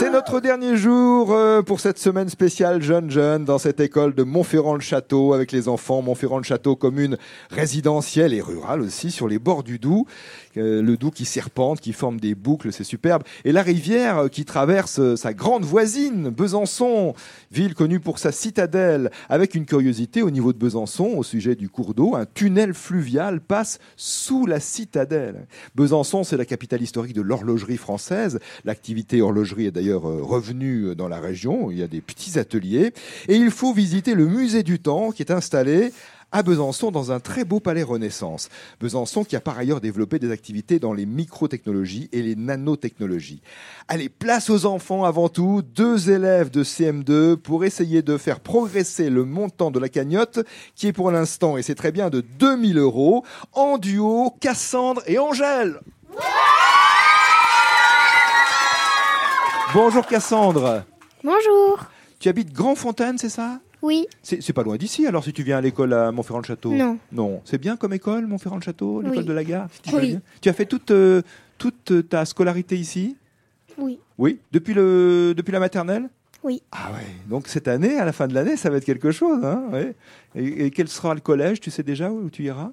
c'est notre dernier jour euh, pour cette semaine spéciale Jeunes Jeunes dans cette école de Montferrand-le-Château avec les enfants. Montferrand-le-Château, commune résidentielle et rurale aussi sur les bords du Doubs. Euh, le Doubs qui serpente, qui forme des boucles, c'est superbe. Et la rivière euh, qui traverse sa grande voisine, Besançon, ville connue pour sa citadelle. Avec une curiosité au niveau de Besançon, au sujet du cours d'eau, un tunnel fluvial passe sous la citadelle. Besançon, c'est la capitale historique de l'horlogerie française. L'activité horlogerie est d'ailleurs euh, revenu dans la région. Il y a des petits ateliers. Et il faut visiter le musée du temps qui est installé à Besançon dans un très beau palais Renaissance. Besançon qui a par ailleurs développé des activités dans les microtechnologies et les nanotechnologies. Allez, place aux enfants avant tout, deux élèves de CM2 pour essayer de faire progresser le montant de la cagnotte qui est pour l'instant, et c'est très bien, de 2000 euros en duo Cassandre et Angèle. Bonjour Cassandre. Bonjour. Tu habites Grand Fontaine, c'est ça? Oui. C'est pas loin d'ici alors si tu viens à l'école à Montferrand-le-Château Non. Non. C'est bien comme école, Montferrand-le-Château, l'école Oui. de la gare tu Oui. Tu as fait toute, euh, toute ta scolarité ici? Oui. Oui. Depuis, le, depuis la maternelle? Oui. Ah ouais. Donc cette année, à la fin de l'année, ça va être quelque chose. Hein ouais. et, et quel sera le collège? Tu sais déjà où tu iras? Euh,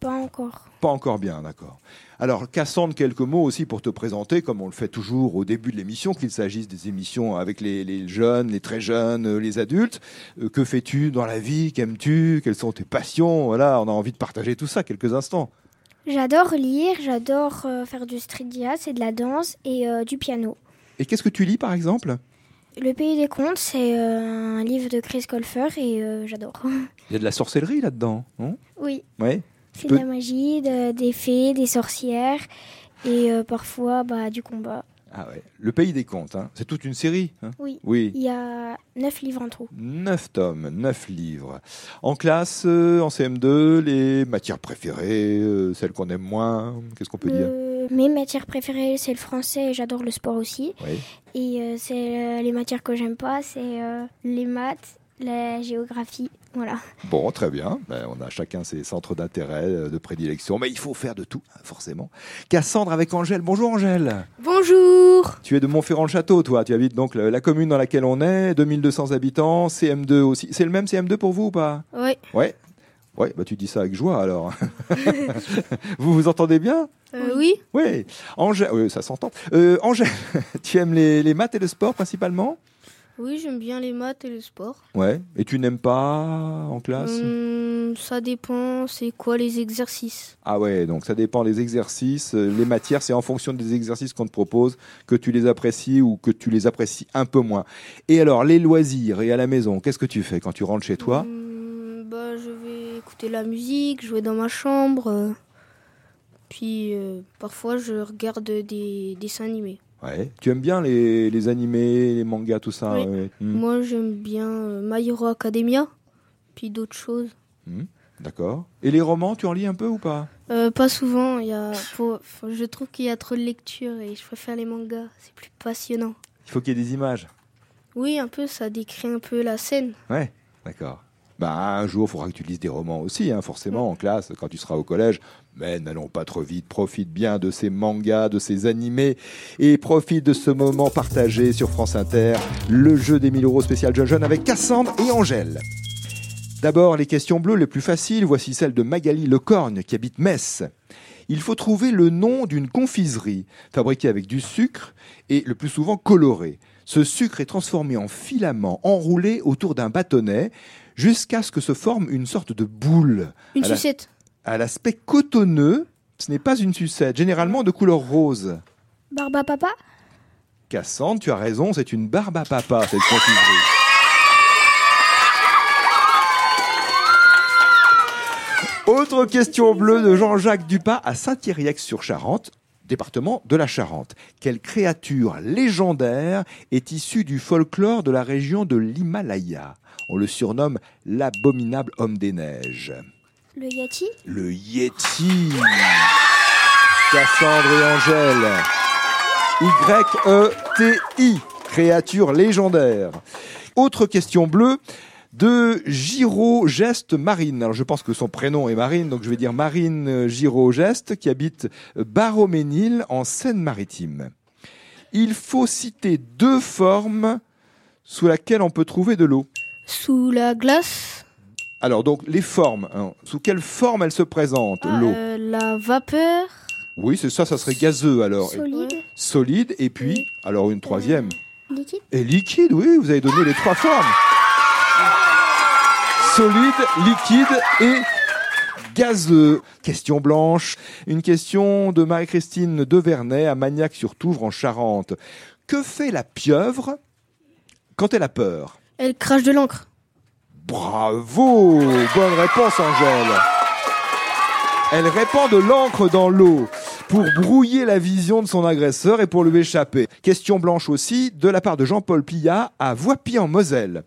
pas encore. Pas encore bien, d'accord. Alors, Cassandre, quelques mots aussi pour te présenter, comme on le fait toujours au début de l'émission, qu'il s'agisse des émissions avec les, les jeunes, les très jeunes, euh, les adultes. Euh, que fais-tu dans la vie? Qu'aimes-tu? Quelles sont tes passions? Voilà, on a envie de partager tout ça quelques instants. J'adore lire, j'adore euh, faire du street jazz et de la danse et euh, du piano. Et qu'est-ce que tu lis, par exemple? Le Pays des Contes, c'est euh, un livre de Chris Colfer et euh, j'adore. Il y a de la sorcellerie là-dedans, non? Oui. Ouais. C'est de la magie, de- des fées, des sorcières et euh, parfois bah, du combat. Ah ouais. Le Pays des Contes, hein. c'est toute une série. hein Oui. oui. Il y a neuf livres en tout. Neuf tomes, neuf livres. En classe, euh, en CM2, les matières préférées, euh, celles qu'on aime moins, qu'est-ce qu'on peut dire? Mes matières préférées, c'est le français et j'adore le sport aussi. Oui. Et c'est les matières que j'aime pas, c'est les maths, la géographie, voilà. Bon, très bien. Ben, on a chacun ses centres d'intérêt, euh, de prédilection, mais il faut faire de tout, hein, forcément. Cassandre avec Angèle. Bonjour Angèle. Bonjour. Tu es de Montferrand-le-Château, toi. Tu habites donc la commune dans laquelle on est, 2200 habitants, CM2 aussi. C'est le même CM2 pour vous ou pas? Oui. Ouais. Ouais, bah tu dis ça avec joie alors. vous vous entendez bien? Oui. Oui. Angèle, oui, ça s'entend. Euh, Angèle, tu aimes les, les maths et le sport principalement? Oui, j'aime bien les maths et le sport. Ouais. Et tu n'aimes pas en classe? Hum, ça dépend, c'est quoi les exercices? Ah ouais, donc ça dépend des exercices. Euh, Les matières, c'est en fonction des exercices qu'on te propose que tu les apprécies ou que tu les apprécies un peu moins. Et alors, les loisirs et à la maison, qu'est-ce que tu fais quand tu rentres chez toi? Hum, bah, Je vais écouter la musique, jouer dans ma chambre. Puis euh, parfois, je regarde des dessins animés. Ouais. Tu aimes bien les, les animés, les mangas, tout ça Oui. ouais. Hmm, Moi, j'aime bien euh, My Hero Academia, puis d'autres choses. hmm, D'accord. Et les romans, tu en lis un peu ou pas? Euh, pas souvent, il y a, faut- faut- je trouve qu'il y a trop de lecture et je préfère les mangas, c'est plus passionnant. Il faut qu'il y ait des images. Oui, un peu, ça décrit un peu la scène. Ouais, d'accord. Bah, un jour, il faudra que tu lises des romans aussi, hein, forcément, en classe, quand tu seras au collège. Mais n'allons pas trop vite. Profite bien de ces mangas, de ces animés, et profite de ce moment partagé sur France Inter, le jeu des 1000 euros spécial Jeune Jeune avec Cassandre et Angèle. D'abord, les questions bleues les plus faciles. Voici celle de Magali Lecorgne, qui habite Metz. Il faut trouver le nom d'une confiserie fabriquée avec du sucre et le plus souvent coloré. Ce sucre est transformé en filament enroulé autour d'un bâtonnet jusqu'à ce que se forme une sorte de boule. Une À la- sucette. À l'aspect cotonneux, ce n'est pas une sucette, généralement de couleur rose. Barba papa? Cassandre, tu as raison, c'est une barbe à papa, cette confiserie. Autre question bleue de Jean-Jacques Dupas à Saint-Yrieix-sur-Charente. Département de la Charente. Quelle créature légendaire est issue du folklore de la région de l'Himalaya? On le surnomme l'abominable homme des neiges. Le Yeti? Le Yeti. Cassandre et Angèle. Y-E-T-I. Créature légendaire. Autre question bleue de Giro Geste Marine. Alors je pense que son prénom est Marine, donc je vais dire Marine Giro Geste, qui habite Baroménil en Seine-Maritime. Il faut citer deux formes sous lesquelles on peut trouver de l'eau. Sous la glace, Alors donc les formes, hein. sous quelle forme elle se présente l'eau? euh, la vapeur, Oui, c'est ça, ça serait gazeux alors. Solide Solide et puis alors une troisième. Liquide Et liquide, oui, vous avez donné les trois formes. Solide, liquide et gazeux. Question blanche. Une question de Marie-Christine Devernay à Magnac-sur-Touvre en Charente. Que fait la pieuvre quand elle a peur? Elle crache de l'encre. Bravo Bonne réponse, Angèle. Elle répand de l'encre dans l'eau pour brouiller la vision de son agresseur et pour lui échapper. Question blanche aussi de la part de Jean-Paul Pillat à Voipy en Moselle.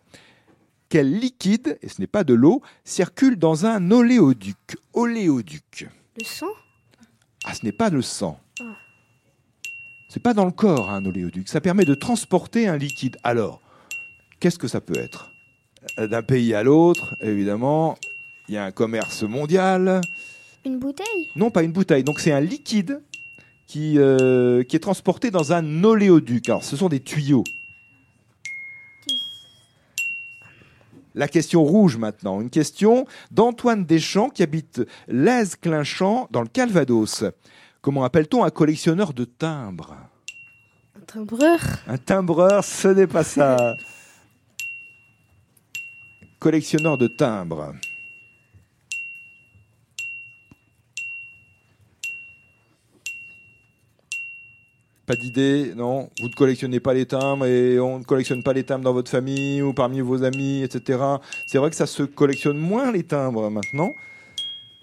Quel liquide, et ce n'est pas de l'eau, circule dans un oléoduc Oléoduc. Le sang? Ah, ce n'est pas le sang. C'est pas dans le corps, un oléoduc. Ça permet de transporter un liquide. Alors, qu'est-ce que ça peut être? Euh, D'un pays à l'autre, évidemment, il y a un commerce mondial. Une bouteille? Non, pas une bouteille. Donc, c'est un liquide qui, euh, qui est transporté dans un oléoduc. Alors, ce sont des tuyaux. La question rouge maintenant. Une question d'Antoine Deschamps qui habite Lèze-Clinchamp dans le Calvados. Comment appelle-t-on un collectionneur de timbres? Un timbreur? Un timbreur, ce n'est pas ça. Collectionneur de timbres. Pas d'idée, non Vous ne collectionnez pas les timbres et on ne collectionne pas les timbres dans votre famille ou parmi vos amis, etc. C'est vrai que ça se collectionne moins les timbres maintenant,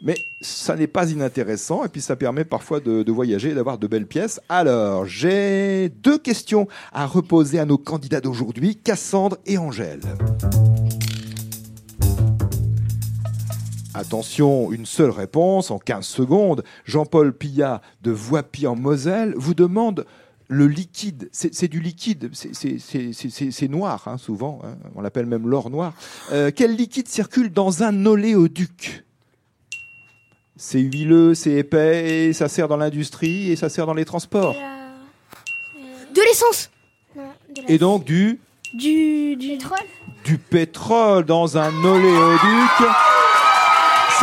mais ça n'est pas inintéressant et puis ça permet parfois de, de voyager et d'avoir de belles pièces. Alors, j'ai deux questions à reposer à nos candidats d'aujourd'hui, Cassandre et Angèle. Attention, une seule réponse en 15 secondes. Jean-Paul Pillat de Voipy en Moselle vous demande le liquide. C'est du liquide, c'est- noir hein, souvent, hein. on l'appelle même l'or noir. Euh, quel liquide circule dans un oléoduc? C'est huileux, c'est épais, et ça sert dans l'industrie et ça sert dans les transports. De l'essence Et donc du, Du. du... pétrole du pétrole dans un oléoduc.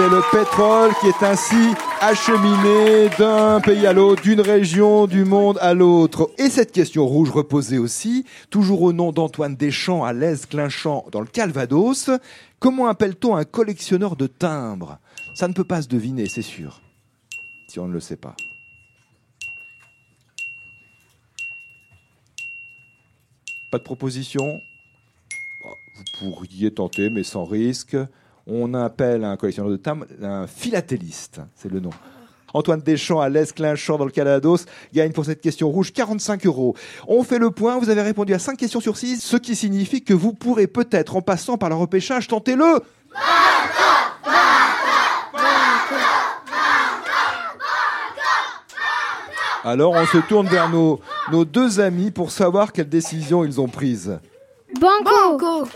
C'est le pétrole qui est ainsi acheminé d'un pays à l'autre, d'une région du monde à l'autre. Et cette question rouge reposée aussi, toujours au nom d'Antoine Deschamps à Lèze-Clinchamp dans le Calvados. Comment appelle-t-on un collectionneur de timbres? Ça ne peut pas se deviner, c'est sûr, si on ne le sait pas. Pas de proposition? Vous pourriez tenter, mais sans risque. On appelle un collectionneur de timbres un philatéliste, c'est le nom. Antoine Deschamps à l'Esclinchamp dans le Calados gagne pour cette question rouge 45 euros. On fait le point, vous avez répondu à 5 questions sur 6, ce qui signifie que vous pourrez peut-être, en passant par le repêchage, tenter le... Alors on se tourne vers nos, nos deux amis pour savoir quelle décision ils ont prise. Banco Banco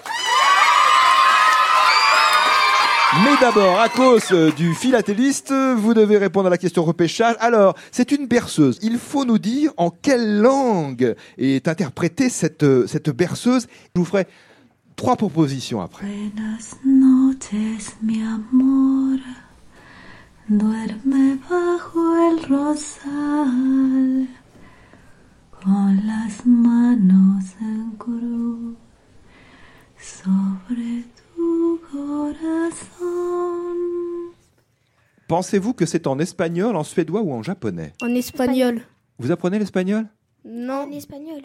Mais d'abord, à cause euh, du philatéliste, vous devez répondre à la question repêchage. Alors, c'est une berceuse. Il faut nous dire en quelle langue est interprétée cette, euh, cette berceuse. Je vous ferai trois propositions après. Buenas noches, mi amor. Duerme bajo el rosal, con las manos en cruz sobre tu corazón. Pensez-vous que c'est en espagnol, en suédois ou en japonais En espagnol. Vous apprenez l'espagnol Non, En espagnol.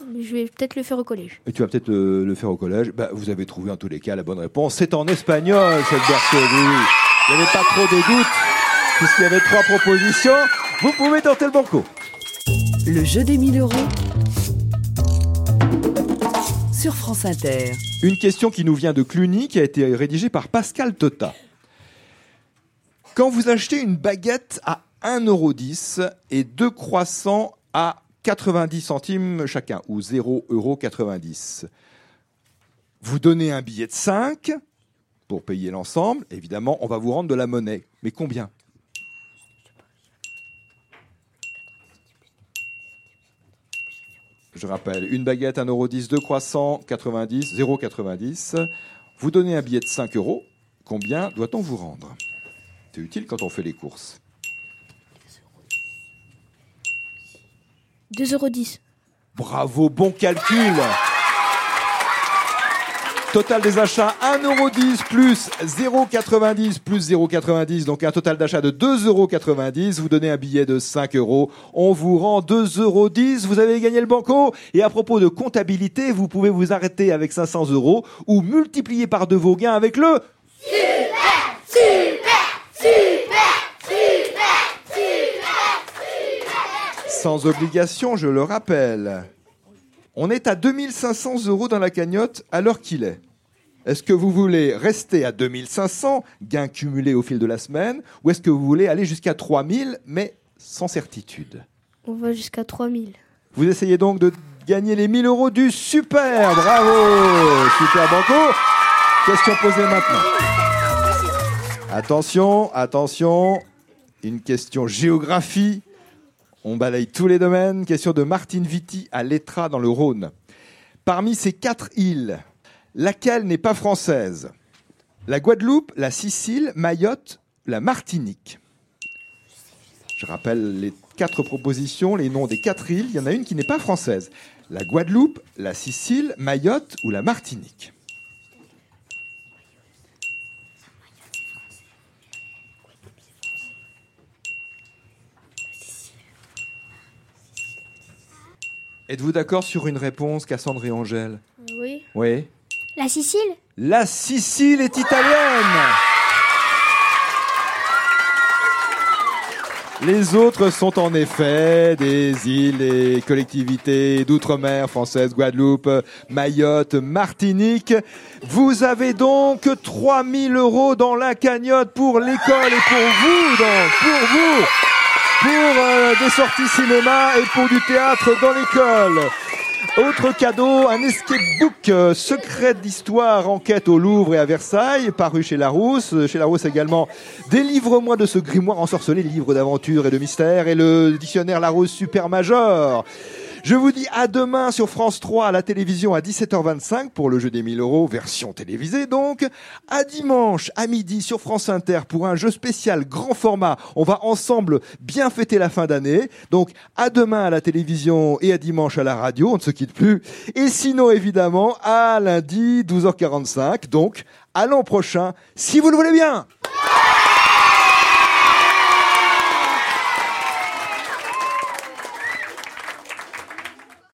je vais peut-être le faire au collège. Et tu vas peut-être le, le faire au collège. Bah, vous avez trouvé en tous les cas la bonne réponse. C'est en espagnol, cette berceuse. oui, oui. Il n'y avait pas trop de doutes, puisqu'il y avait trois propositions. Vous pouvez tenter le banco. Le jeu des 1000 euros sur France Inter. Une question qui nous vient de Cluny, qui a été rédigée par Pascal Tota. Quand vous achetez une baguette à 1,10€ et deux croissants à 90 centimes chacun, ou 0,90€, vous donnez un billet de 5 pour payer l'ensemble. Évidemment, on va vous rendre de la monnaie. Mais combien? Je rappelle, une baguette 1,10€, deux croissants 90, 0,90. Vous donnez un billet de 5 euros. Combien doit-on vous rendre? C'est utile quand on fait les courses. 2,10€. Bravo, bon calcul Total des achats 1,10€ plus 0,90 plus 0,90, donc un total d'achat de 2,90€. Vous donnez un billet de 5 euros. On vous rend 2,10€. Vous avez gagné le banco. Et à propos de comptabilité, vous pouvez vous arrêter avec 500 euros ou multiplier par deux vos gains avec le Sans obligation, je le rappelle. On est à 2500 euros dans la cagnotte à l'heure qu'il est. Est-ce que vous voulez rester à 2500, gain cumulé au fil de la semaine, ou est-ce que vous voulez aller jusqu'à 3000, mais sans certitude? On va jusqu'à 3000. Vous essayez donc de gagner les 1000 euros du super, bravo Super Banco Question posée maintenant. Attention, attention, une question géographie. On balaye tous les domaines. Question de Martine Vitti à Lettra dans le Rhône. Parmi ces quatre îles, laquelle n'est pas française? La Guadeloupe, la Sicile, Mayotte, la Martinique. Je rappelle les quatre propositions, les noms des quatre îles. Il y en a une qui n'est pas française. La Guadeloupe, la Sicile, Mayotte ou la Martinique? Êtes-vous d'accord sur une réponse, Cassandre et Angèle? Oui. Oui. La Sicile? La Sicile est italienne Les autres sont en effet des îles et collectivités d'outre-mer françaises, Guadeloupe, Mayotte, Martinique. Vous avez donc 3000 euros dans la cagnotte pour l'école et pour vous, donc, pour vous, pour euh, des sorties cinéma et pour du théâtre dans l'école. Autre cadeau, un escape book euh, secret d'histoire, enquête au Louvre et à Versailles, paru chez Larousse. Chez Larousse également, délivre-moi de ce grimoire ensorcelé, livre d'aventure et de mystère, et le dictionnaire Larousse Super Major. Je vous dis à demain sur France 3 à la télévision à 17h25 pour le jeu des 1000 euros, version télévisée donc. À dimanche à midi sur France Inter pour un jeu spécial grand format. On va ensemble bien fêter la fin d'année. Donc à demain à la télévision et à dimanche à la radio, on ne se quitte plus. Et sinon évidemment à lundi 12h45. Donc à l'an prochain si vous le voulez bien.